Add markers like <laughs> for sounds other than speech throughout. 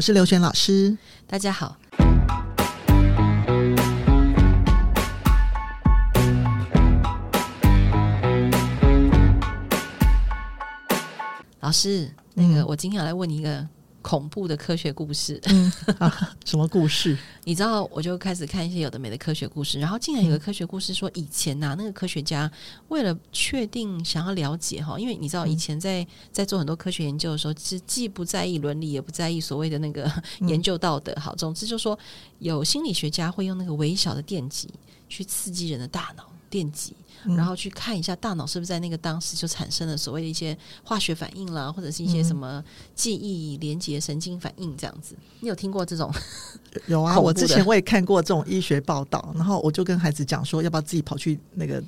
我是刘璇老师，大家好。老师，那个我今天要来问你一个恐怖的科学故事。嗯啊，<laughs> 什么故事？<laughs> 你知道，我就开始看一些有的没的科学故事，然后竟然有个科学故事说，以前呐、啊，那个科学家为了确定想要了解哈，因为你知道，以前在在做很多科学研究的时候，其实既不在意伦理，也不在意所谓的那个研究道德。好，总之就是说，有心理学家会用那个微小的电极去刺激人的大脑。电极，然后去看一下大脑是不是在那个当时就产生了所谓的一些化学反应啦，或者是一些什么记忆连接神经反应这样子。你有听过这种？<laughs> 有啊，我之前我也看过这种医学报道，然后我就跟孩子讲说，要不要自己跑去那个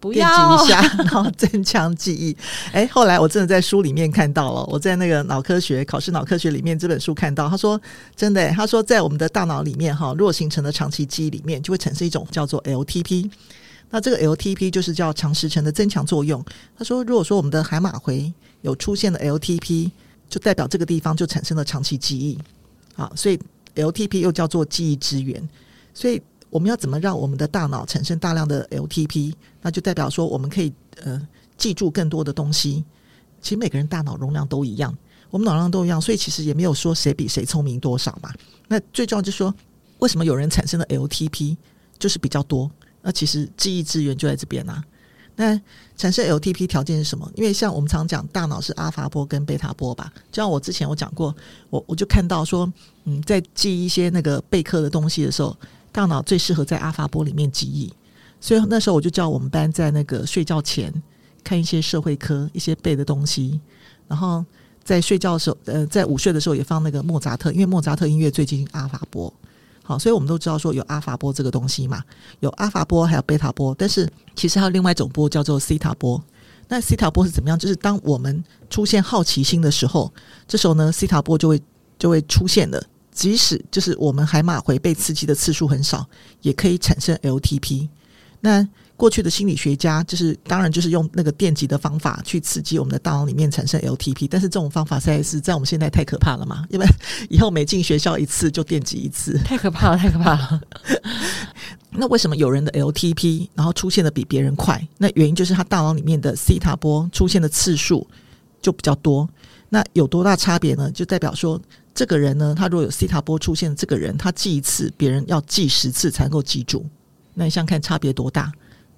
电击一下，<laughs> 然后增强记忆。<laughs> 哎，后来我真的在书里面看到了，我在那个脑科学考试脑科学里面这本书看到，他说真的，他说在我们的大脑里面哈，若形成的长期记忆里面，就会产生一种叫做 LTP。那这个 LTP 就是叫长时程的增强作用。他说，如果说我们的海马回有出现了 LTP，就代表这个地方就产生了长期记忆。好，所以 LTP 又叫做记忆资源。所以我们要怎么让我们的大脑产生大量的 LTP？那就代表说我们可以呃记住更多的东西。其实每个人大脑容量都一样，我们脑容量都一样，所以其实也没有说谁比谁聪明多少嘛。那最重要就是说，为什么有人产生的 LTP 就是比较多？那其实记忆资源就在这边啊。那产生 LTP 条件是什么？因为像我们常讲，大脑是阿法波跟贝塔波吧。就像我之前我讲过，我我就看到说，嗯，在记一些那个备课的东西的时候，大脑最适合在阿法波里面记忆。所以那时候我就叫我们班在那个睡觉前看一些社会科一些背的东西，然后在睡觉的时候，呃，在午睡的时候也放那个莫扎特，因为莫扎特音乐最近阿法波。好，所以我们都知道说有阿法波这个东西嘛，有阿法波，还有贝塔波，但是其实还有另外一种波叫做西塔波。那西塔波是怎么样？就是当我们出现好奇心的时候，这时候呢，西塔波就会就会出现了。即使就是我们海马回被刺激的次数很少，也可以产生 LTP。那过去的心理学家就是，当然就是用那个电极的方法去刺激我们的大脑里面产生 LTP，但是这种方法实在是在我们现在太可怕了嘛？<laughs> 因为以后每进学校一次就电击一次，太可怕了，太可怕了。<laughs> 那为什么有人的 LTP 然后出现的比别人快？那原因就是他大脑里面的西塔波出现的次数就比较多。那有多大差别呢？就代表说，这个人呢，他如果有西塔波出现这个人，他记一次，别人要记十次才能够记住。那你想看差别多大？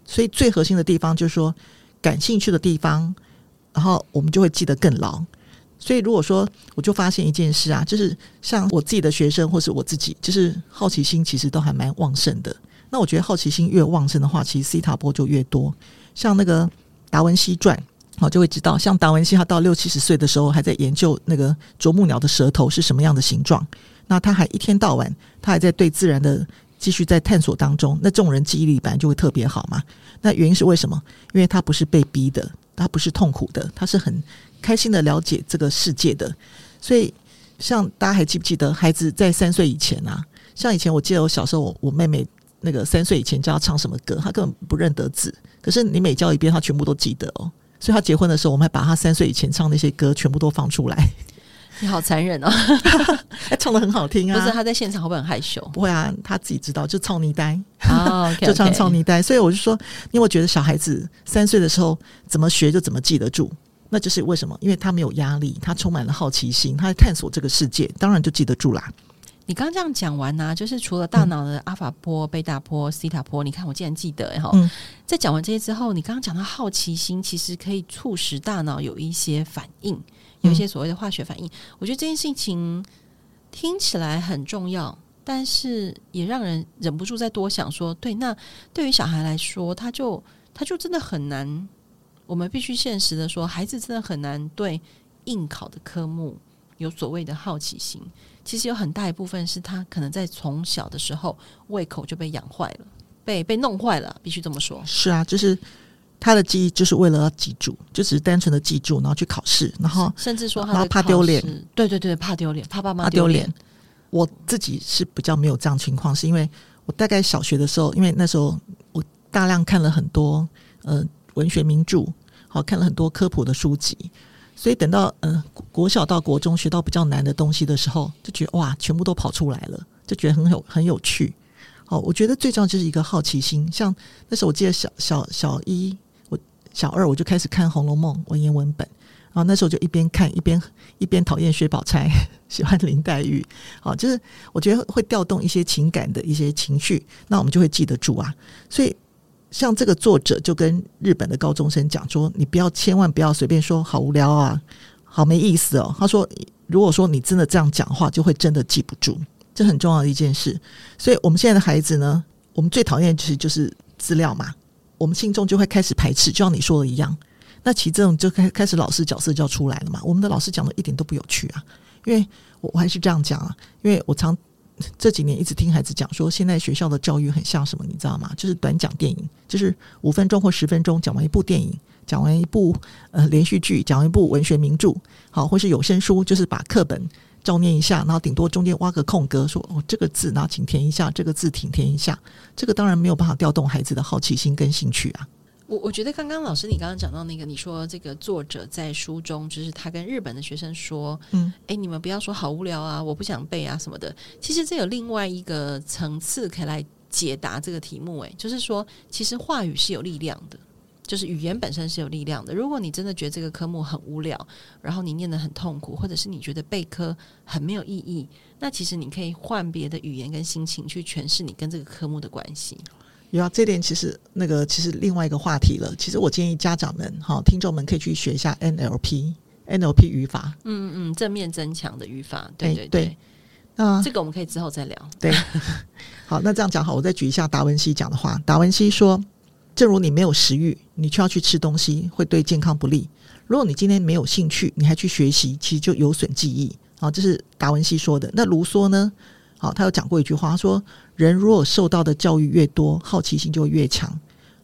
所以最核心的地方就是说，感兴趣的地方，然后我们就会记得更牢。所以如果说我就发现一件事啊，就是像我自己的学生或是我自己，就是好奇心其实都还蛮旺盛的。那我觉得好奇心越旺盛的话，其实西塔波就越多。像那个达文西传，好就会知道，像达文西他到六七十岁的时候还在研究那个啄木鸟的舌头是什么样的形状。那他还一天到晚，他还在对自然的。继续在探索当中，那这种人记忆力本来就会特别好嘛。那原因是为什么？因为他不是被逼的，他不是痛苦的，他是很开心的了解这个世界的。所以，像大家还记不记得，孩子在三岁以前啊，像以前我记得我小时候我，我妹妹那个三岁以前教她唱什么歌，她根本不认得字。可是你每教一遍，她全部都记得哦。所以她结婚的时候，我们还把她三岁以前唱那些歌全部都放出来。你好残忍哦！<laughs> 唱的很好听啊！不是他在现场会不会很害羞？不会啊，他自己知道，就草泥呆啊，<laughs> 就唱草泥呆。所以我就说，因为我觉得小孩子三岁的时候怎么学就怎么记得住，那就是为什么？因为他没有压力，他充满了好奇心，他在探索这个世界，当然就记得住啦。你刚刚这样讲完呢、啊，就是除了大脑的阿法波、贝塔波、西塔波，你看我竟然记得哈。嗯、在讲完这些之后，你刚刚讲到好奇心，其实可以促使大脑有一些反应。有一些所谓的化学反应，我觉得这件事情听起来很重要，但是也让人忍不住再多想说，对，那对于小孩来说，他就他就真的很难。我们必须现实的说，孩子真的很难对应考的科目有所谓的好奇心。其实有很大一部分是他可能在从小的时候胃口就被养坏了，被被弄坏了，必须这么说。是啊，就是。他的记忆就是为了要记住，就只是单纯的记住，然后去考试，然后甚至说他然后怕丢脸，对对对，怕丢脸，怕爸妈丢脸。我自己是比较没有这样情况，是因为我大概小学的时候，因为那时候我大量看了很多呃文学名著，好看了很多科普的书籍，所以等到嗯、呃、国小到国中学到比较难的东西的时候，就觉得哇，全部都跑出来了，就觉得很有很有趣。哦，我觉得最重要就是一个好奇心。像那时候我记得小小小一，我小二我就开始看《红楼梦》文言文本，然后那时候就一边看一边一边讨厌薛宝钗，<laughs> 喜欢林黛玉。好，就是我觉得会调动一些情感的一些情绪，那我们就会记得住啊。所以像这个作者就跟日本的高中生讲说：“你不要千万不要随便说好无聊啊，好没意思哦。”他说：“如果说你真的这样讲话，就会真的记不住。”这很重要的一件事，所以我们现在的孩子呢，我们最讨厌其实就是资料嘛，我们心中就会开始排斥，就像你说的一样。那其实这种就开开始老师角色就要出来了嘛。我们的老师讲的一点都不有趣啊，因为我我还是这样讲啊，因为我常 <laughs> 这几年一直听孩子讲说，现在学校的教育很像什么，你知道吗？就是短讲电影，就是五分钟或十分钟讲完一部电影，讲完一部呃连续剧，讲完一部文学名著，好，或是有声书，就是把课本。照念一下，然后顶多中间挖个空格，说哦这个字，然后请填一下这个字，请填一下。这个当然没有办法调动孩子的好奇心跟兴趣啊。我我觉得刚刚老师你刚刚讲到那个，你说这个作者在书中，就是他跟日本的学生说，嗯，哎，你们不要说好无聊啊，我不想背啊什么的。其实这有另外一个层次可以来解答这个题目，哎，就是说其实话语是有力量的。就是语言本身是有力量的。如果你真的觉得这个科目很无聊，然后你念得很痛苦，或者是你觉得备科很没有意义，那其实你可以换别的语言跟心情去诠释你跟这个科目的关系。有啊，这点其实那个其实另外一个话题了。其实我建议家长们哈，听众们可以去学一下 NLP，NLP 语法。嗯嗯，正面增强的语法。对对对。那、呃、这个我们可以之后再聊。对。<laughs> 好，那这样讲好，我再举一下达文西讲的话。达文西说。正如你没有食欲，你却要去吃东西，会对健康不利。如果你今天没有兴趣，你还去学习，其实就有损记忆。好，这是达文西说的。那卢梭呢？好，他有讲过一句话，他说：“人如果受到的教育越多，好奇心就会越强。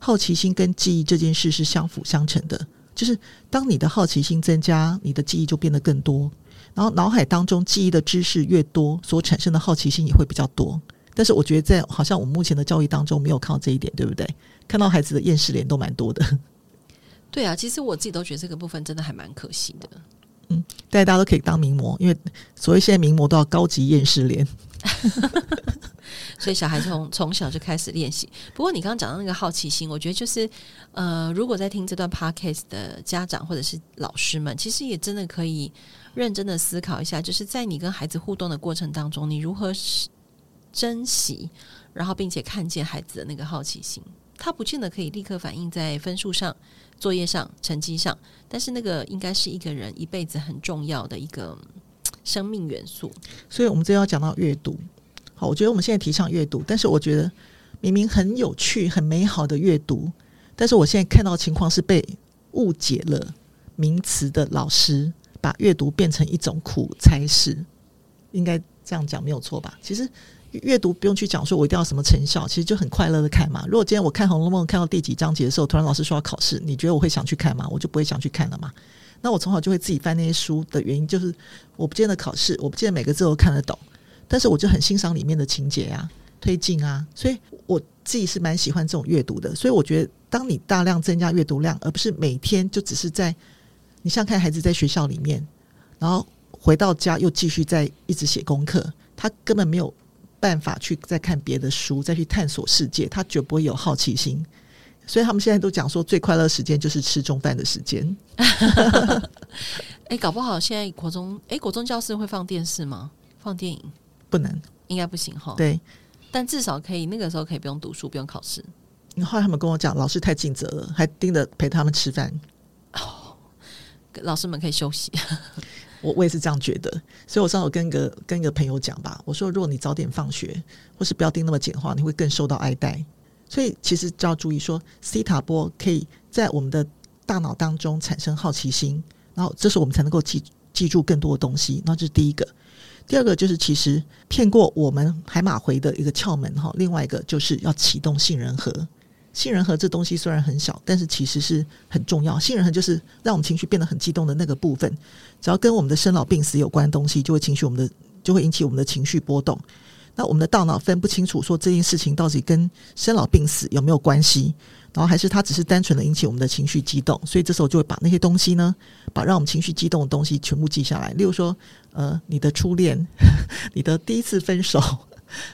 好奇心跟记忆这件事是相辅相成的。就是当你的好奇心增加，你的记忆就变得更多。然后脑海当中记忆的知识越多，所产生的好奇心也会比较多。但是我觉得，在好像我们目前的教育当中，没有看到这一点，对不对？”看到孩子的厌世脸都蛮多的，对啊，其实我自己都觉得这个部分真的还蛮可惜的。嗯，大家都可以当名模，因为所谓现在名模都要高级厌世脸，<laughs> 所以小孩从从小就开始练习。不过你刚刚讲到那个好奇心，我觉得就是呃，如果在听这段 podcast 的家长或者是老师们，其实也真的可以认真的思考一下，就是在你跟孩子互动的过程当中，你如何珍惜，然后并且看见孩子的那个好奇心。他不见得可以立刻反映在分数上、作业上、成绩上，但是那个应该是一个人一辈子很重要的一个生命元素。所以，我们这要讲到阅读。好，我觉得我们现在提倡阅读，但是我觉得明明很有趣、很美好的阅读，但是我现在看到情况是被误解了名词的老师，把阅读变成一种苦差事。应该这样讲没有错吧？其实。阅读不用去讲，说我一定要什么成效，其实就很快乐的看嘛。如果今天我看《红楼梦》看到第几章节的时候，突然老师说要考试，你觉得我会想去看吗？我就不会想去看了嘛。那我从小就会自己翻那些书的原因，就是我不见得考试，我不见得每个字都看得懂，但是我就很欣赏里面的情节啊、推进啊，所以我自己是蛮喜欢这种阅读的。所以我觉得，当你大量增加阅读量，而不是每天就只是在你像看孩子在学校里面，然后回到家又继续在一直写功课，他根本没有。办法去再看别的书，再去探索世界，他绝不会有好奇心。所以他们现在都讲说，最快乐的时间就是吃中饭的时间。<laughs> 哎、欸，搞不好现在国中，哎、欸，国中教室会放电视吗？放电影不能，应该不行哈。对，但至少可以那个时候可以不用读书，不用考试。后来他们跟我讲，老师太尽责了，还盯着陪他们吃饭。哦，老师们可以休息。我我也是这样觉得，所以我上次跟一个跟一个朋友讲吧，我说如果你早点放学，或是不要盯那么紧的话，你会更受到爱戴。所以其实就要注意说，西塔波可以在我们的大脑当中产生好奇心，然后这时候我们才能够记记住更多的东西。那这是第一个，第二个就是其实骗过我们海马回的一个窍门哈。另外一个就是要启动杏仁核。杏仁核这东西虽然很小，但是其实是很重要。杏仁核就是让我们情绪变得很激动的那个部分。只要跟我们的生老病死有关的东西，就会情绪我们的就会引起我们的情绪波动。那我们的大脑分不清楚说这件事情到底跟生老病死有没有关系，然后还是它只是单纯的引起我们的情绪激动，所以这时候就会把那些东西呢，把让我们情绪激动的东西全部记下来。例如说，呃，你的初恋，你的第一次分手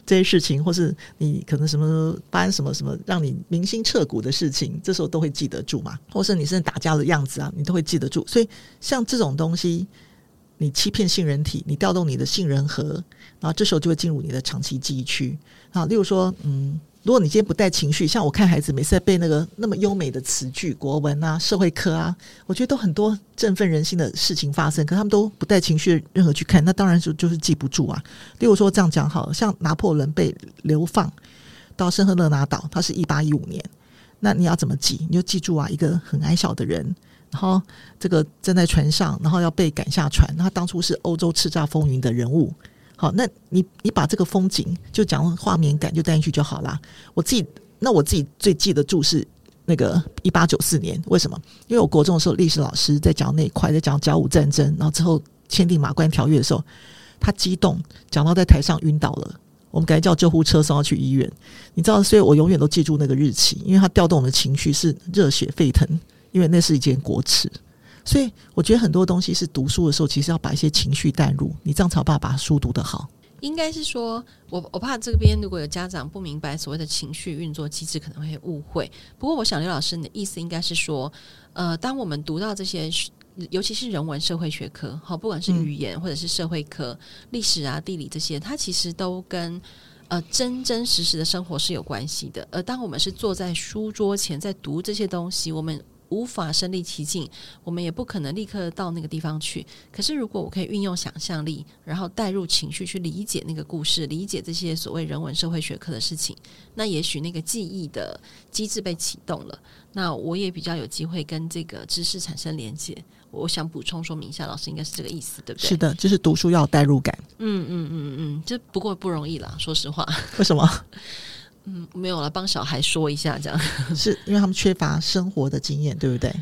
这些事情，或是你可能什么发生什么什么让你铭心彻骨的事情，这时候都会记得住嘛。或是你甚至打架的样子啊，你都会记得住。所以像这种东西。你欺骗杏仁体，你调动你的杏仁核，然后这时候就会进入你的长期记忆区。啊，例如说，嗯，如果你今天不带情绪，像我看孩子每次在背那个那么优美的词句、国文啊、社会科啊，我觉得都很多振奋人心的事情发生，可他们都不带情绪任何去看，那当然就就是记不住啊。例如说这样讲好了，像拿破仑被流放到圣赫勒拿岛，他是一八一五年，那你要怎么记？你就记住啊，一个很矮小的人。然后这个站在船上，然后要被赶下船。他当初是欧洲叱咤风云的人物。好，那你你把这个风景就讲画面感就带进去就好啦。我自己那我自己最记得住是那个一八九四年，为什么？因为我国中的时候历史老师在讲那一块，在讲甲午战争，然后之后签订马关条约的时候，他激动讲到在台上晕倒了，我们赶紧叫救护车送他去医院。你知道，所以我永远都记住那个日期，因为他调动我们的情绪是热血沸腾。因为那是一件国耻，所以我觉得很多东西是读书的时候，其实要把一些情绪带入，你这样才有办法把书读得好。应该是说，我我怕这边如果有家长不明白所谓的情绪运作机制，可能会误会。不过，我想刘老师你的意思应该是说，呃，当我们读到这些，尤其是人文社会学科，好，不管是语言或者是社会科、历史啊、地理这些，它其实都跟呃真真实实的生活是有关系的。而当我们是坐在书桌前在读这些东西，我们无法身临其境，我们也不可能立刻到那个地方去。可是，如果我可以运用想象力，然后带入情绪去理解那个故事，理解这些所谓人文社会学科的事情，那也许那个记忆的机制被启动了。那我也比较有机会跟这个知识产生连接。我想补充说明一下，老师应该是这个意思，对不对？是的，就是读书要有代入感。嗯嗯嗯嗯，这不过不容易啦，说实话。<laughs> <laughs> 为什么？嗯，没有了，帮小孩说一下，这样 <laughs> 是因为他们缺乏生活的经验，对不对？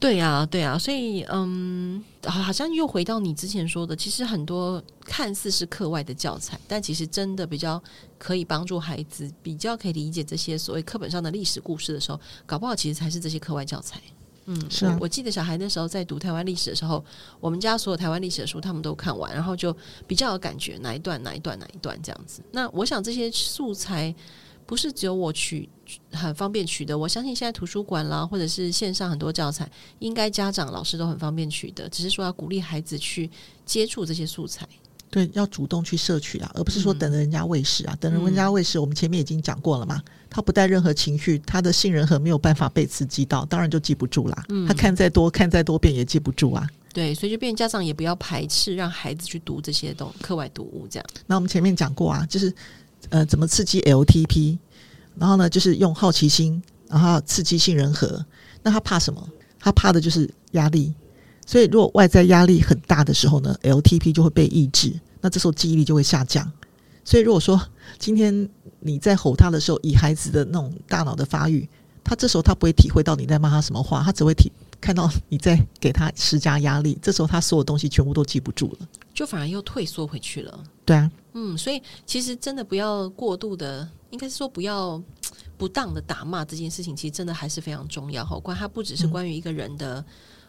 对呀，对呀，所以嗯，好像又回到你之前说的，其实很多看似是课外的教材，但其实真的比较可以帮助孩子比较可以理解这些所谓课本上的历史故事的时候，搞不好其实才是这些课外教材。嗯，是啊，我，我记得小孩那时候在读台湾历史的时候，我们家所有台湾历史的书他们都看完，然后就比较有感觉哪一段哪一段哪一段这样子。那我想这些素材。不是只有我取很方便取得，我相信现在图书馆啦，或者是线上很多教材，应该家长老师都很方便取得。只是说要鼓励孩子去接触这些素材，对，要主动去摄取啊，而不是说等着人家喂食啊。嗯、等着人家喂食，我们前面已经讲过了嘛，他不带任何情绪，他的杏仁核没有办法被刺激到，当然就记不住啦。嗯、他看再多看再多遍也记不住啊。对，所以就变家长也不要排斥让孩子去读这些东课外读物，这样。那我们前面讲过啊，就是。呃，怎么刺激 LTP？然后呢，就是用好奇心，然后刺激杏仁核。那他怕什么？他怕的就是压力。所以，如果外在压力很大的时候呢，LTP 就会被抑制，那这时候记忆力就会下降。所以，如果说今天你在吼他的时候，以孩子的那种大脑的发育，他这时候他不会体会到你在骂他什么话，他只会体看到你在给他施加压力。这时候他所有东西全部都记不住了，就反而又退缩回去了。对啊。嗯，所以其实真的不要过度的，应该是说不要不当的打骂这件事情，其实真的还是非常重要。哈，关它不只是关于一个人的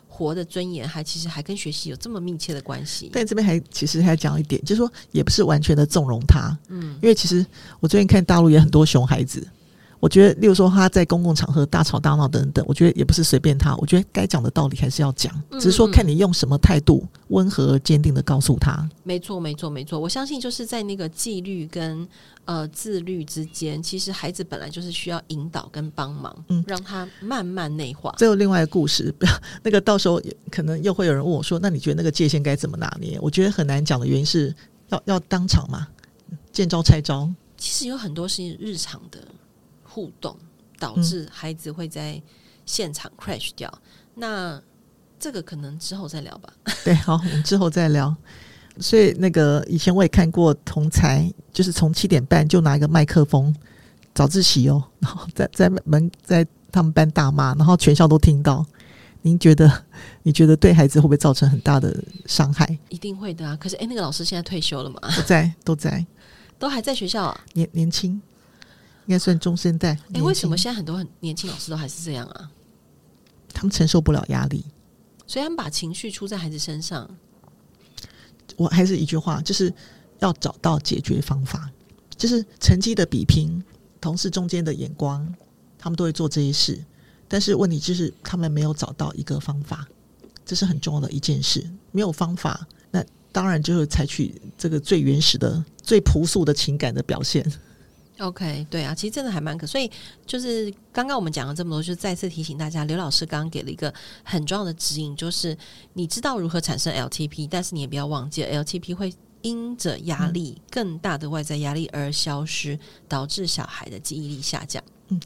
活的尊严，嗯、还其实还跟学习有这么密切的关系。但这边还其实还讲一点，就是说也不是完全的纵容他，嗯，因为其实我最近看大陆也很多熊孩子。我觉得，例如说他在公共场合大吵大闹等等，我觉得也不是随便他。我觉得该讲的道理还是要讲，只是说看你用什么态度，温和而坚定的告诉他。没错，没错，没错。我相信就是在那个纪律跟呃自律之间，其实孩子本来就是需要引导跟帮忙，嗯，让他慢慢内化。这有另外一个故事，不 <laughs> 要那个到时候可能又会有人问我说：“那你觉得那个界限该怎么拿捏？”我觉得很难讲的原因是要要当场嘛，见招拆招。其实有很多是日常的。互动导致孩子会在现场 crash 掉，嗯、那这个可能之后再聊吧。<laughs> 对，好，我们之后再聊。所以那个以前我也看过同才，就是从七点半就拿一个麦克风早自习哦，然后在在门在他们班大骂，然后全校都听到。您觉得？你觉得对孩子会不会造成很大的伤害？一定会的啊！可是，诶，那个老师现在退休了吗？都在，都在。<laughs> 都还在学校啊？年年轻，应该算中生代。哎，为什么现在很多很年轻老师都还是这样啊？他们承受不了压力，所以他们把情绪出在孩子身上。我还是一句话，就是要找到解决方法。就是成绩的比拼，同事中间的眼光，他们都会做这些事。但是问题就是，他们没有找到一个方法，这是很重要的一件事。没有方法，那当然就是采取这个最原始的、最朴素的情感的表现。OK，对啊，其实真的还蛮可。所以就是刚刚我们讲了这么多，就再次提醒大家，刘老师刚刚给了一个很重要的指引，就是你知道如何产生 LTP，但是你也不要忘记，LTP 会因着压力、嗯、更大的外在压力而消失，导致小孩的记忆力下降。嗯。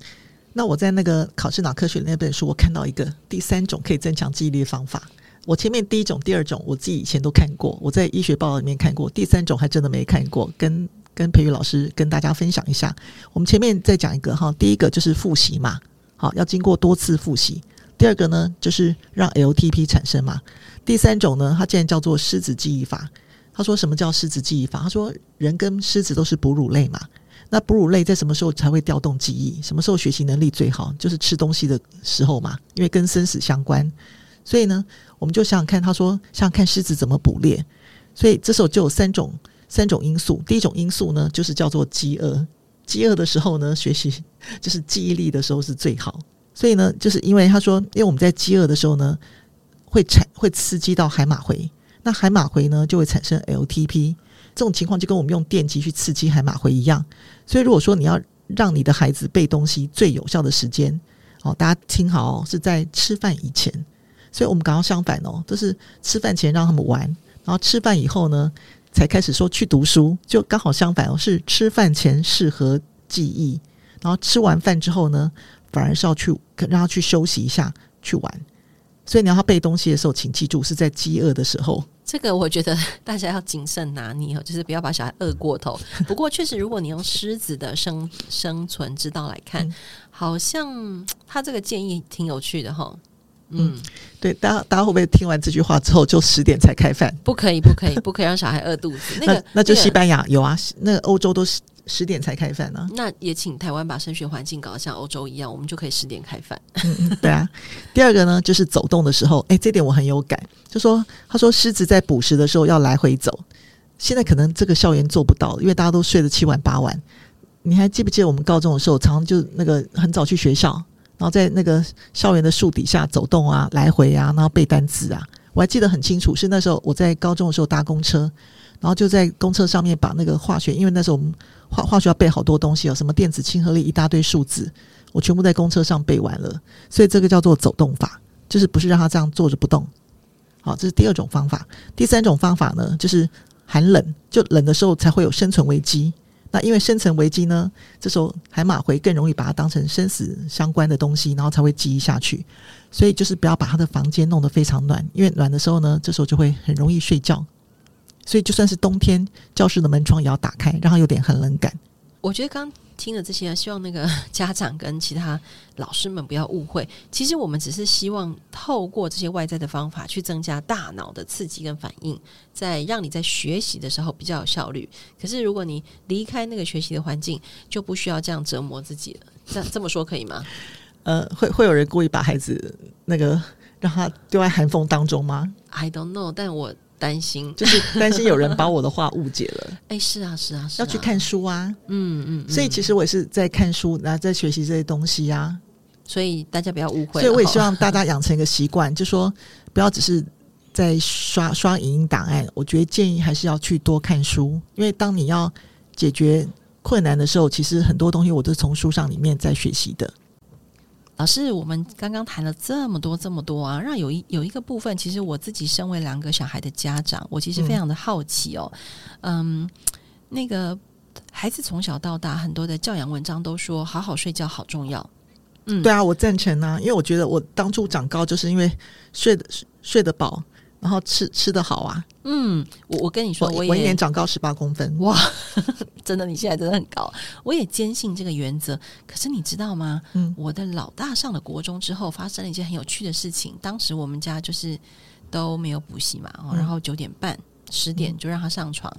那我在那个考试脑科学那本书，我看到一个第三种可以增强记忆力的方法。我前面第一种、第二种，我自己以前都看过，我在医学报里面看过。第三种还真的没看过，跟跟培育老师跟大家分享一下。我们前面再讲一个哈，第一个就是复习嘛，好，要经过多次复习。第二个呢，就是让 LTP 产生嘛。第三种呢，它竟然叫做狮子记忆法。他说什么叫狮子记忆法？他说人跟狮子都是哺乳类嘛。那哺乳类在什么时候才会调动记忆？什么时候学习能力最好？就是吃东西的时候嘛，因为跟生死相关。所以呢，我们就想想看，他说想看狮子怎么捕猎。所以这时候就有三种三种因素。第一种因素呢，就是叫做饥饿。饥饿的时候呢，学习就是记忆力的时候是最好。所以呢，就是因为他说，因为我们在饥饿的时候呢，会产会刺激到海马回，那海马回呢就会产生 LTP。这种情况就跟我们用电击去刺激海马回一样，所以如果说你要让你的孩子背东西，最有效的时间，哦，大家听好哦，是在吃饭以前。所以我们刚刚相反哦，都是吃饭前让他们玩，然后吃饭以后呢，才开始说去读书，就刚好相反哦，是吃饭前适合记忆，然后吃完饭之后呢，反而是要去让他去休息一下，去玩。所以你要他背东西的时候，请记住是在饥饿的时候。这个我觉得大家要谨慎拿捏哦，就是不要把小孩饿过头。<laughs> 不过确实，如果你用狮子的生生存之道来看，嗯、好像他这个建议挺有趣的哈。嗯，对，大家大家会不会听完这句话之后就十点才开饭？不可以，不可以，不可以让小孩饿肚子。<laughs> 那个那，那就西班牙、那个、有啊，那个欧洲都是。十点才开饭呢？那也请台湾把升学环境搞得像欧洲一样，我们就可以十点开饭。嗯，对啊。第二个呢，就是走动的时候，哎，这点我很有感。就说他说狮子在捕食的时候要来回走，现在可能这个校园做不到，因为大家都睡得七晚八晚。你还记不记得我们高中的时候，常常就那个很早去学校，然后在那个校园的树底下走动啊，来回啊，然后背单词啊。我还记得很清楚，是那时候我在高中的时候搭公车，然后就在公车上面把那个化学，因为那时候我们。化化学要背好多东西哦，什么电子亲和力一大堆数字，我全部在公车上背完了。所以这个叫做走动法，就是不是让他这样坐着不动。好，这是第二种方法。第三种方法呢，就是寒冷，就冷的时候才会有生存危机。那因为生存危机呢，这时候海马回更容易把它当成生死相关的东西，然后才会记忆下去。所以就是不要把他的房间弄得非常暖，因为暖的时候呢，这时候就会很容易睡觉。所以就算是冬天，教室的门窗也要打开，让他有点寒冷感。我觉得刚听了这些，希望那个 <laughs> 家长跟其他老师们不要误会。其实我们只是希望透过这些外在的方法，去增加大脑的刺激跟反应，在让你在学习的时候比较有效率。可是如果你离开那个学习的环境，就不需要这样折磨自己了。这这么说可以吗？呃，会会有人故意把孩子那个让他丢在寒风当中吗？I don't know，但我。担心，就是担心有人把我的话误解了。<laughs> 哎，是啊，是啊，是啊，要去看书啊。嗯嗯，嗯，所以其实我也是在看书，然后在学习这些东西啊。所以大家不要误会。所以我也希望大家养成一个习惯，就说不要只是在刷刷影音档案。我觉得建议还是要去多看书，因为当你要解决困难的时候，其实很多东西我都是从书上里面在学习的。老师，我们刚刚谈了这么多这么多啊，让有一有一个部分，其实我自己身为两个小孩的家长，我其实非常的好奇哦。嗯，那个孩子从小到大，很多的教养文章都说好好睡觉好重要。嗯，对啊，我赞成啊，因为我觉得我当初长高就是因为睡得睡得饱。然后吃吃得好啊，嗯，我我跟你说，我我一年长高十八公分，哇，<laughs> 真的，你现在真的很高，我也坚信这个原则。可是你知道吗？嗯，我的老大上了国中之后，发生了一件很有趣的事情。当时我们家就是都没有补习嘛，然后九点半十点就让他上床，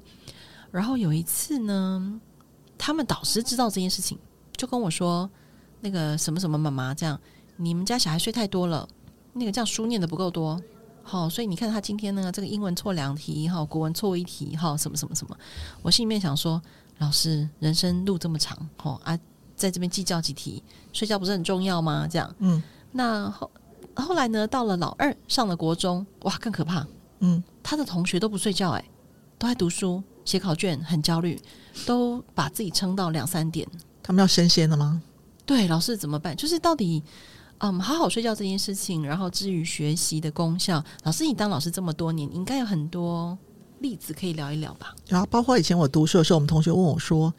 然后有一次呢，他们导师知道这件事情，就跟我说：“那个什么什么妈妈，这样你们家小孩睡太多了，那个这样书念的不够多，好，所以你看他今天呢，这个英文错两题，哈，国文错一题，哈，什么什么什么。”我心里面想说：“老师，人生路这么长，哈啊，在这边计较几题，睡觉不是很重要吗？这样，嗯，那后后来呢，到了老二上了国中，哇，更可怕，嗯，他的同学都不睡觉，哎，都在读书。”写考卷很焦虑，都把自己撑到两三点。他们要升仙了吗？对，老师怎么办？就是到底，嗯，好好睡觉这件事情，然后至于学习的功效，老师你当老师这么多年，应该有很多例子可以聊一聊吧？然后包括以前我读书的时候，我们同学问我说：“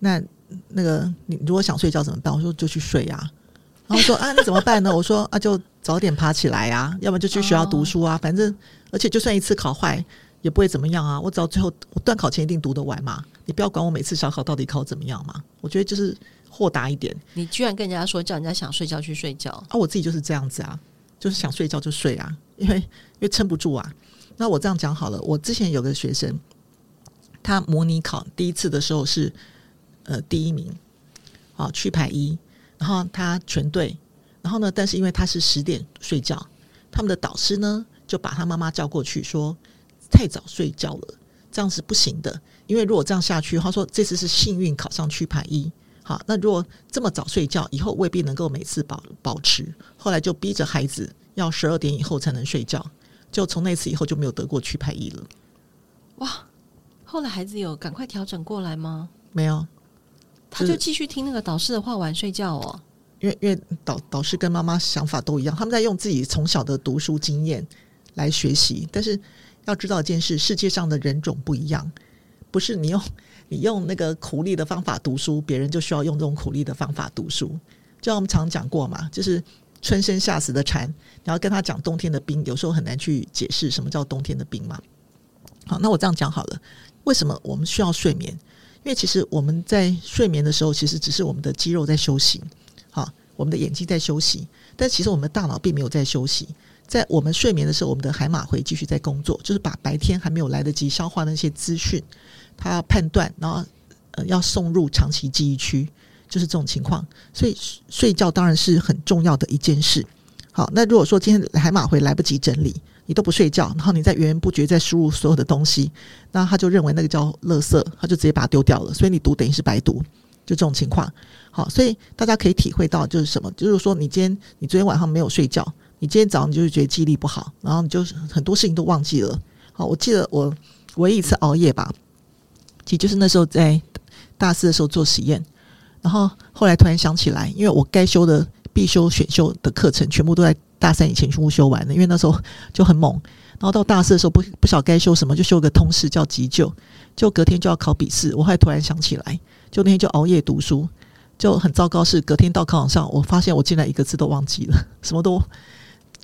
那那个你如果想睡觉怎么办？”我说：“就去睡呀。”然后说：“啊，那怎么办呢？” <laughs> 我说：“啊，就早点爬起来呀，要么就去学校读书啊，反正而且就算一次考坏。”也不会怎么样啊！我只要最后我段考前一定读得完嘛。你不要管我每次小考到底考怎么样嘛。我觉得就是豁达一点。你居然跟人家说叫人家想睡觉去睡觉啊！我自己就是这样子啊，就是想睡觉就睡啊，因为因为撑不住啊。那我这样讲好了，我之前有个学生，他模拟考第一次的时候是呃第一名，啊区排一，然后他全对，然后呢，但是因为他是十点睡觉，他们的导师呢就把他妈妈叫过去说。太早睡觉了，这样是不行的。因为如果这样下去，他说这次是幸运考上区排一。好，那如果这么早睡觉，以后未必能够每次保保持。后来就逼着孩子要十二点以后才能睡觉，就从那次以后就没有得过区排一了。哇！后来孩子有赶快调整过来吗？没有，他就继续听那个导师的话晚睡觉哦。因为因为导导师跟妈妈想法都一样，他们在用自己从小的读书经验来学习，但是。要知道一件事，世界上的人种不一样，不是你用 <laughs> 你用那个苦力的方法读书，别人就需要用这种苦力的方法读书。就像我们常讲过嘛，就是春生夏死的蝉，你要跟他讲冬天的冰，有时候很难去解释什么叫冬天的冰嘛。好，那我这样讲好了，为什么我们需要睡眠？因为其实我们在睡眠的时候，其实只是我们的肌肉在休息，好，我们的眼睛在休息，但其实我们的大脑并没有在休息。在我们睡眠的时候，我们的海马回继续在工作，就是把白天还没有来得及消化那些资讯，它要判断，然后呃要送入长期记忆区，就是这种情况。所以睡觉当然是很重要的一件事。好，那如果说今天海马回来不及整理，你都不睡觉，然后你在源源不绝在输入所有的东西，那他就认为那个叫垃圾，他就直接把它丢掉了。所以你读等于是白读，就这种情况。好，所以大家可以体会到就是什么，就是说你今天你昨天晚上没有睡觉。你今天早上你就是觉得记忆力不好，然后你就很多事情都忘记了。好，我记得我唯一一次熬夜吧，其实就是那时候在大四的时候做实验，然后后来突然想起来，因为我该修的必修选修的课程全部都在大三以前全部修完了，因为那时候就很猛。然后到大四的时候不不晓该修什么，就修个通识叫急救，就隔天就要考笔试。我后来突然想起来，就那天就熬夜读书，就很糟糕。是隔天到考场上，我发现我竟然一个字都忘记了，什么都。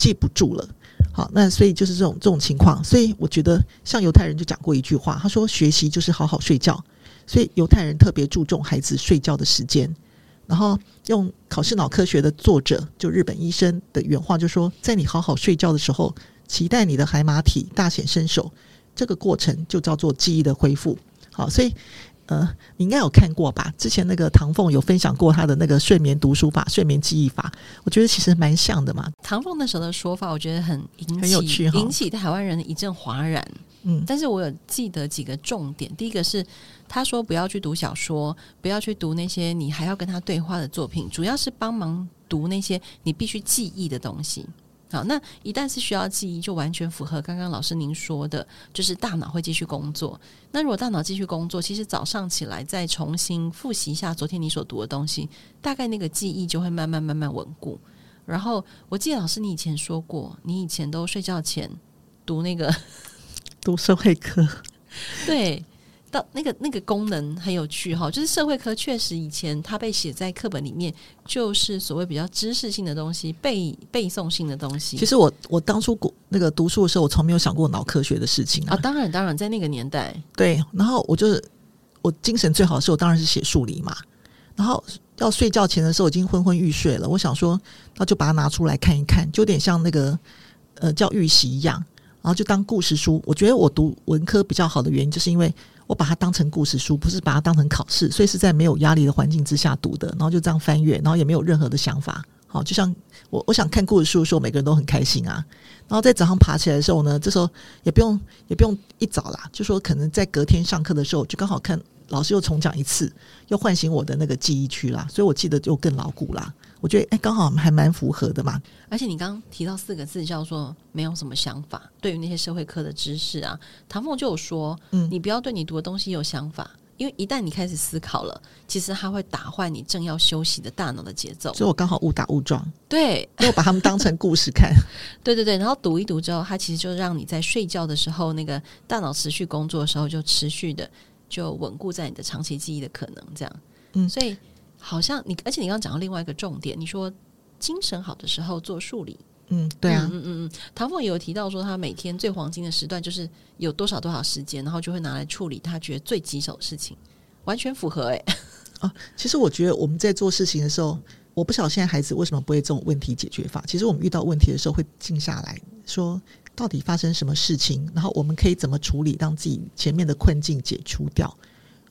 记不住了，好，那所以就是这种这种情况，所以我觉得像犹太人就讲过一句话，他说学习就是好好睡觉，所以犹太人特别注重孩子睡觉的时间。然后用考试脑科学的作者就日本医生的原话就说，在你好好睡觉的时候，期待你的海马体大显身手，这个过程就叫做记忆的恢复。好，所以。呃，你应该有看过吧？之前那个唐凤有分享过他的那个睡眠读书法、睡眠记忆法，我觉得其实蛮像的嘛。唐凤那时候的说法，我觉得很引起很有趣，引起台湾人的一阵哗然。嗯，但是我有记得几个重点。第一个是他说不要去读小说，不要去读那些你还要跟他对话的作品，主要是帮忙读那些你必须记忆的东西。好，那一旦是需要记忆，就完全符合刚刚老师您说的，就是大脑会继续工作。那如果大脑继续工作，其实早上起来再重新复习一下昨天你所读的东西，大概那个记忆就会慢慢慢慢稳固。然后我记得老师你以前说过，你以前都睡觉前读那个读社会课，<laughs> 对。到那个那个功能很有趣哈，就是社会科确实以前它被写在课本里面，就是所谓比较知识性的东西，背背诵性的东西。其实我我当初那个读书的时候，我从没有想过脑科学的事情啊。啊，当然当然，在那个年代，对。然后我就是我精神最好的时候，当然是写数理嘛。然后要睡觉前的时候，已经昏昏欲睡了。我想说，那就把它拿出来看一看，就有点像那个呃叫预习一样。然后就当故事书。我觉得我读文科比较好的原因，就是因为我把它当成故事书，不是把它当成考试，所以是在没有压力的环境之下读的。然后就这样翻阅，然后也没有任何的想法。好，就像我我想看故事书的时候，每个人都很开心啊。然后在早上爬起来的时候呢，这时候也不用也不用一早啦，就说可能在隔天上课的时候，就刚好看老师又重讲一次，又唤醒我的那个记忆区啦，所以我记得就更牢固啦。我觉得哎，刚好还蛮符合的嘛。而且你刚刚提到四个字叫做没有什么想法，对于那些社会科的知识啊，唐凤就有说，嗯，你不要对你读的东西有想法。因为一旦你开始思考了，其实它会打坏你正要休息的大脑的节奏。所以我刚好误打误撞，对，我把它们当成故事看。<laughs> 对对对，然后读一读之后，它其实就让你在睡觉的时候，那个大脑持续工作的时候，就持续的就稳固在你的长期记忆的可能。这样，嗯，所以好像你，而且你刚刚讲到另外一个重点，你说精神好的时候做数理。嗯，对啊，嗯嗯嗯，唐凤也有提到说，他每天最黄金的时段就是有多少多少时间，然后就会拿来处理他觉得最棘手的事情，完全符合哎、欸。啊，其实我觉得我们在做事情的时候，我不晓得现在孩子为什么不会这种问题解决法。其实我们遇到问题的时候，会静下来说，到底发生什么事情，然后我们可以怎么处理，让自己前面的困境解除掉。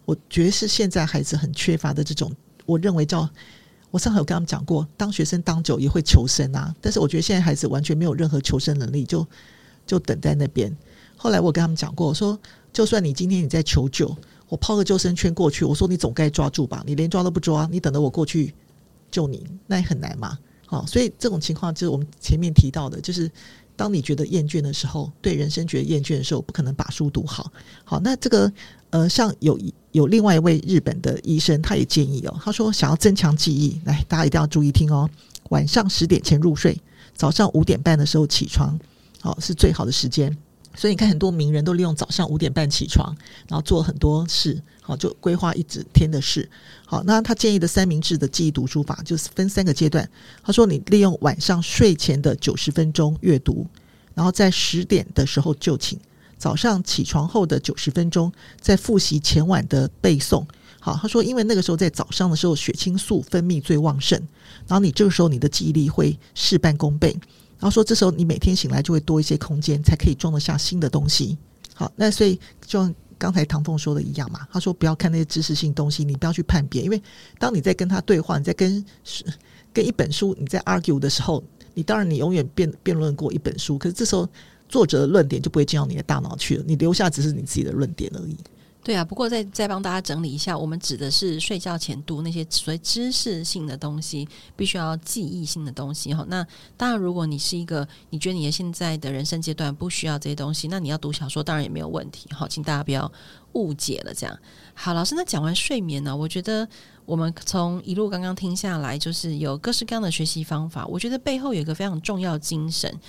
我觉得是现在孩子很缺乏的这种，我认为叫。我上回有跟他们讲过，当学生当久也会求生啊。但是我觉得现在孩子完全没有任何求生能力，就就等在那边。后来我跟他们讲过，我说就算你今天你在求救，我抛个救生圈过去，我说你总该抓住吧？你连抓都不抓，你等着我过去救你，那也很难嘛。好，所以这种情况就是我们前面提到的，就是当你觉得厌倦的时候，对人生觉得厌倦的时候，不可能把书读好。好，那这个呃，像有一。有另外一位日本的医生，他也建议哦，他说想要增强记忆，来大家一定要注意听哦。晚上十点前入睡，早上五点半的时候起床，好，是最好的时间。所以你看，很多名人都利用早上五点半起床，然后做很多事，好，就规划一整天的事。好，那他建议的三明治的记忆读书法就是分三个阶段。他说，你利用晚上睡前的九十分钟阅读，然后在十点的时候就寝。早上起床后的九十分钟，再复习前晚的背诵。好，他说，因为那个时候在早上的时候，血清素分泌最旺盛，然后你这个时候你的记忆力会事半功倍。然后说，这时候你每天醒来就会多一些空间，才可以装得下新的东西。好，那所以就像刚才唐凤说的一样嘛，他说不要看那些知识性东西，你不要去判别，因为当你在跟他对话，你在跟跟一本书你在 argue 的时候，你当然你永远辩辩论过一本书，可是这时候。作者的论点就不会进到你的大脑去了，你留下只是你自己的论点而已。对啊，不过再再帮大家整理一下，我们指的是睡觉前读那些所谓知识性的东西，必须要记忆性的东西哈。那当然，如果你是一个你觉得你的现在的人生阶段不需要这些东西，那你要读小说当然也没有问题。好，请大家不要误解了。这样好，老师，那讲完睡眠呢，我觉得我们从一路刚刚听下来，就是有各式各样的学习方法。我觉得背后有一个非常重要精神。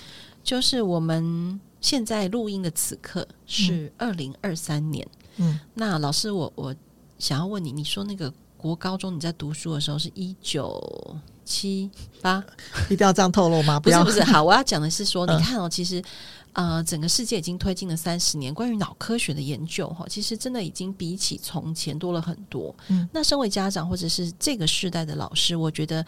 就是我们现在录音的此刻是二零二三年。那老师我，我我想要问你，你说那个国高中你在读书的时候是一九七八，一定要这样透露吗？不，不是不是，好，我要讲的是说，你看哦，其实呃，整个世界已经推进了三十年，关于脑科学的研究哈，其实真的已经比起从前多了很多。嗯，那身为家长或者是这个世代的老师，我觉得。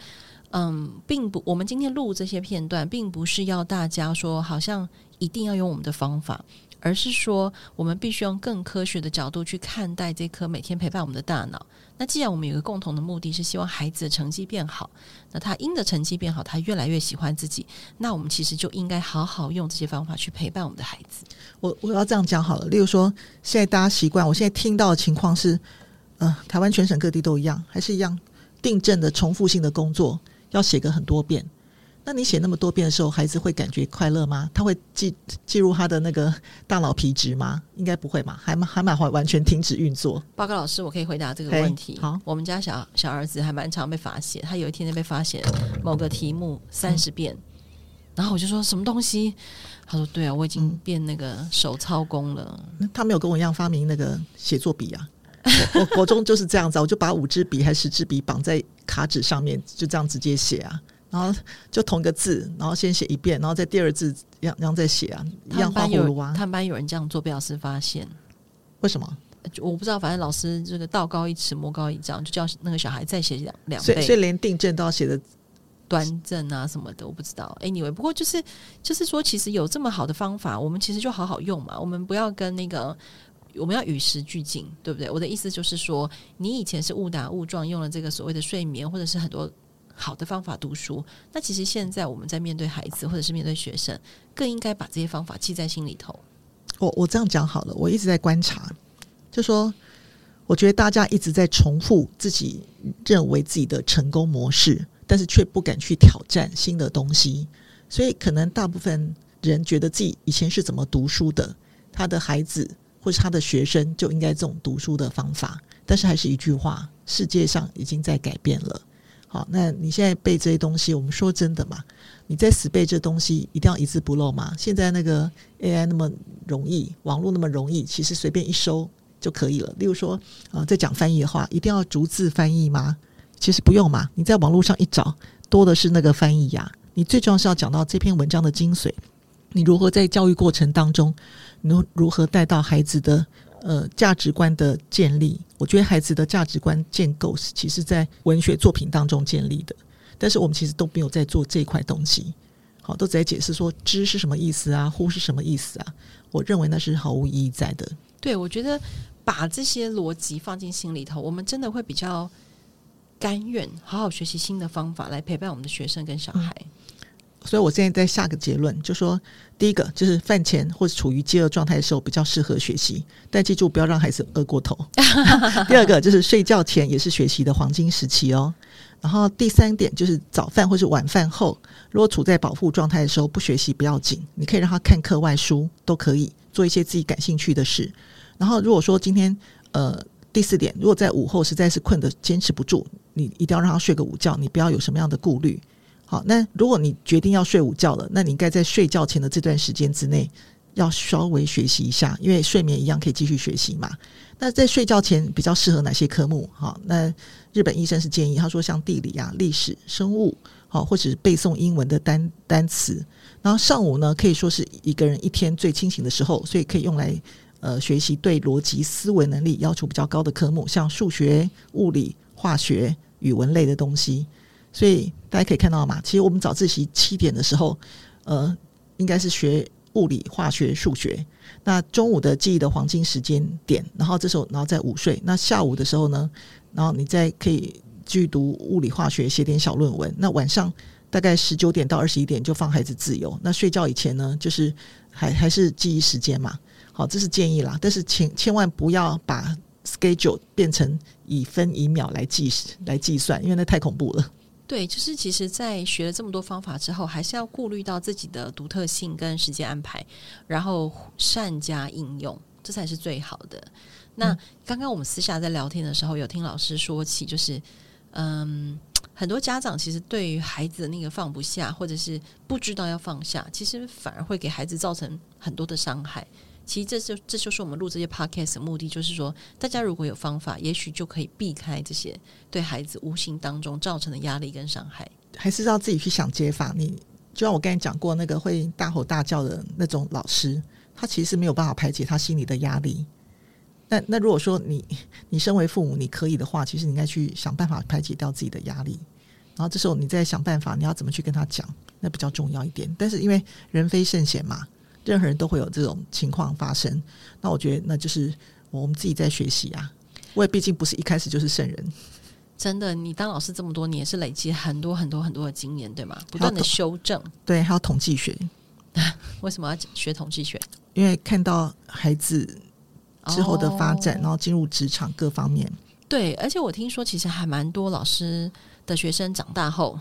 嗯，并不，我们今天录这些片段，并不是要大家说好像一定要用我们的方法，而是说我们必须用更科学的角度去看待这颗每天陪伴我们的大脑。那既然我们有一个共同的目的是希望孩子的成绩变好，那他因的成绩变好，他越来越喜欢自己，那我们其实就应该好好用这些方法去陪伴我们的孩子。我我要这样讲好了，例如说，现在大家习惯，我现在听到的情况是，嗯、台湾全省各地都一样，还是一样订正的重复性的工作。要写个很多遍，那你写那么多遍的时候，孩子会感觉快乐吗？他会记记入他的那个大脑皮质吗？应该不会嘛，还蛮还蛮完全停止运作。报告老师，我可以回答这个问题。好，我们家小小儿子还蛮常被罚写，他有一天就被罚写某个题目三十遍，嗯，然后我就说什么东西？他说对啊，我已经变那个手操工了。嗯，他没有跟我一样发明那个写作笔啊。我国中就是这样子，我就把五支笔还是十支笔绑在卡纸上面，就这样直接写啊。然后就同一个字，然后先写一遍，然后再第二字一样一样再写啊，一样画葫芦啊。他们班有人这样做，被老师发现，为什么？我不知道，反正老师这个道高一尺，魔高一丈，就叫那个小孩再写两两倍。所以，所以连订正都要写的端正啊什么的，我不知道。Anyway，不过就是就是说，其实有这么好的方法，我们其实就好好用嘛。我们不要跟那个，我们要与时俱进，对不对？我的意思就是说，你以前是误打误撞用了这个所谓的睡眠，或者是很多好的方法读书，那其实现在我们在面对孩子或者是面对学生，更应该把这些方法记在心里头。我我这样讲好了，我一直在观察，就说。我觉得大家一直在重复自己认为自己的成功模式，但是却不敢去挑战新的东西，所以可能大部分人觉得自己以前是怎么读书的，他的孩子或是他的学生就应该这种读书的方法。但是还是一句话，世界上已经在改变了。好，那你现在背这些东西，我们说真的嘛？你在死背这东西，一定要一字不漏吗？现在那个 AI 那么容易，网络那么容易，其实随便一搜。就可以了。例如说，啊、在讲翻译的话，一定要逐字翻译吗？其实不用嘛。你在网络上一找，多的是那个翻译呀。你最重要是要讲到这篇文章的精髓。你如何在教育过程当中，如如何带到孩子的呃价值观的建立？我觉得孩子的价值观建构是其实在文学作品当中建立的，但是我们其实都没有在做这一块东西。好，都在解释说“知”是什么意思啊，“乎”是什么意思啊？我认为那是毫无意义在的。对，我觉得。把这些逻辑放进心里头，我们真的会比较甘愿好好学习新的方法来陪伴我们的学生跟小孩。嗯，所以我现在在下个结论，就说第一个就是饭前或者处于饥饿状态的时候比较适合学习，但记住不要让孩子饿过头。<laughs> 第二个就是睡觉前也是学习的黄金时期哦。然后第三点就是早饭或是晚饭后，如果处在饱腹状态的时候不学习不要紧，你可以让他看课外书，都可以做一些自己感兴趣的事。然后，如果说今天，呃，第四点，如果在午后实在是困得坚持不住，你一定要让他睡个午觉，你不要有什么样的顾虑。好，那如果你决定要睡午觉了，那你应该在睡觉前的这段时间之内，要稍微学习一下，因为睡眠一样可以继续学习嘛。那在睡觉前比较适合哪些科目？好，那日本医生是建议他说，像地理啊、历史、生物，好，或者是背诵英文的单单词。然后上午呢，可以说是一个人一天最清醒的时候，所以可以用来。呃，学习对逻辑思维能力要求比较高的科目，像数学、物理、化学、语文类的东西。所以大家可以看到嘛，其实我们早自习七点的时候，呃，应该是学物理、化学、数学。那中午的记忆的黄金时间点，然后这时候然后再午睡。那下午的时候呢，然后你再可以继续读物理、化学，写点小论文。那晚上大概十九点到二十一点就放孩子自由。那睡觉以前呢，就是还还是记忆时间嘛。好，这是建议啦，但是千千万不要把 schedule 变成以分以秒来计来计算，因为那太恐怖了。对，就是其实，在学了这么多方法之后，还是要顾虑到自己的独特性跟时间安排，然后善加应用，这才是最好的。那、嗯、刚刚我们私下在聊天的时候，有听老师说起，就是嗯，很多家长其实对于孩子的那个放不下，或者是不知道要放下，其实反而会给孩子造成很多的伤害。其实这就这就是我们录这些 podcast 的目的，就是说，大家如果有方法，也许就可以避开这些对孩子无形当中造成的压力跟伤害。还是要自己去想解法。你就像我刚才讲过，那个会大吼大叫的那种老师，他其实没有办法排解他心里的压力。那那如果说你你身为父母，你可以的话，其实你应该去想办法排解掉自己的压力。然后这时候你再想办法，你要怎么去跟他讲，那比较重要一点。但是因为人非圣贤嘛。任何人都会有这种情况发生，那我觉得那就是我们自己在学习啊。我也毕竟不是一开始就是圣人，真的。你当老师这么多年，是累积很多很多很多的经验，对吗？不断的修正，对，还有统计学。<laughs> 为什么要学统计学？因为看到孩子之后的发展，哦、然后进入职场各方面。对，而且我听说，其实还蛮多老师的学生长大后。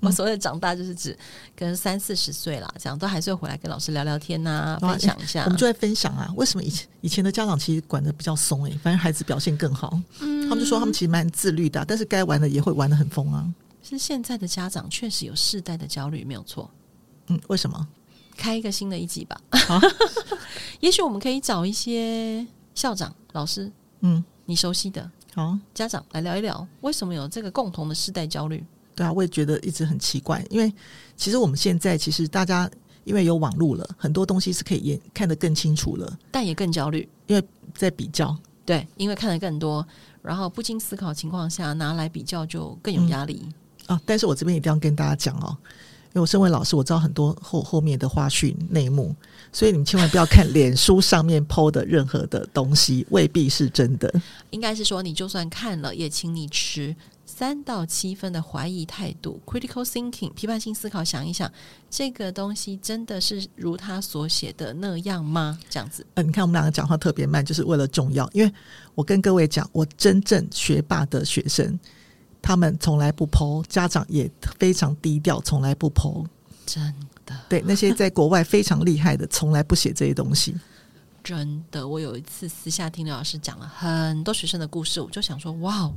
我所谓的长大，就是指跟三四十岁啦，这样都还是会回来跟老师聊聊天呐、啊，分享一下。我们就在分享啊，为什么以前以前的家长其实管的比较松诶、欸，反正孩子表现更好。嗯，他们就说他们其实蛮自律的，但是该玩的也会玩的很疯啊。是现在的家长确实有世代的焦虑，没有错。嗯，为什么？开一个新的一集吧。好，<laughs> 也许我们可以找一些校长、老师，嗯，你熟悉的，好家长来聊一聊，为什么有这个共同的世代焦虑。对啊，我也觉得一直很奇怪，因为其实我们现在其实大家因为有网络了，很多东西是可以也看得更清楚了，但也更焦虑，因为在比较。对，因为看得更多，然后不经思考情况下拿来比较就更有压力。嗯。啊，但是我这边一定要跟大家讲哦，因为我身为老师，我知道很多后后面的花絮内幕，所以你们千万不要看脸书上面 PO 的任何的东西，未必是真的。应该是说，你就算看了，也请你持三到七分的怀疑态度 （critical thinking），批判性思考，想一想，这个东西真的是如他所写的那样吗？这样子。嗯、呃，你看我们两个讲话特别慢，就是为了重要。因为我跟各位讲，我真正学霸的学生。他们从来不 po，家长也非常低调，从来不 po。真的，对那些在国外非常厉害的，从来不写这些东西。真的，我有一次私下听刘老师讲了很多学生的故事，我就想说，哇，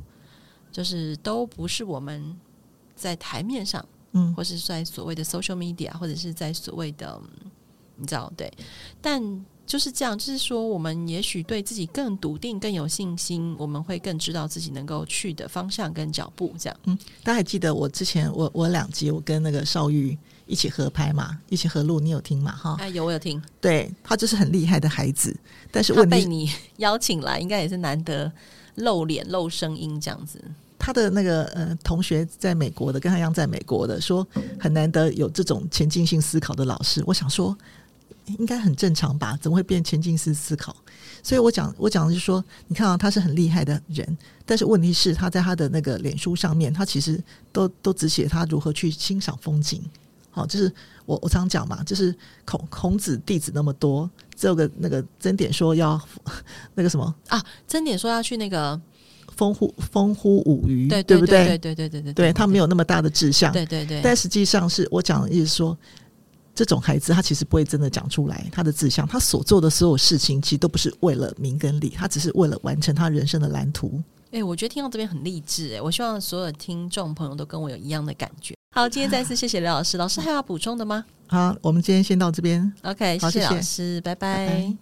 就是都不是我们在台面上，嗯，或是在所谓的 social media，或者是在所谓的，你知道，对，但。就是这样，就是说，我们也许对自己更笃定、更有信心，我们会更知道自己能够去的方向跟脚步。这样，嗯，大家还记得我之前我我两集我跟那个邵玉一起合拍嘛，一起合录，你有听嘛？哈，哎，有，我有听。对，他就是很厉害的孩子，但是问题被你邀请来，应该也是难得露脸、露声音这样子。他的那个呃同学在美国的，跟他一样在美国的，说很难得有这种前进性思考的老师。我想说。应该很正常吧？怎么会变前进式思考？所以我讲，我讲的是说，你看啊，他是很厉害的人，但是问题是，他在他的那个脸书上面，他其实都都只写他如何去欣赏风景。好，就是我我常讲嘛，就是孔孔子弟子那么多，这个那个曾点说要那个什么啊？曾点说要去那个风呼风呼舞雩，对对不对？对对对对对，对他没有那么大的志向，对对对。但实际上是我讲的意思说。这种孩子，他其实不会真的讲出来他的志向，他所做的所有事情，其实都不是为了名跟利，他只是为了完成他人生的蓝图。哎、欸，我觉得听到这边很励志，哎，我希望所有听众朋友都跟我有一样的感觉。好今天再次谢谢刘老师老师还有要补充的吗？好我们今天先到这边。Ok 谢谢老师拜拜。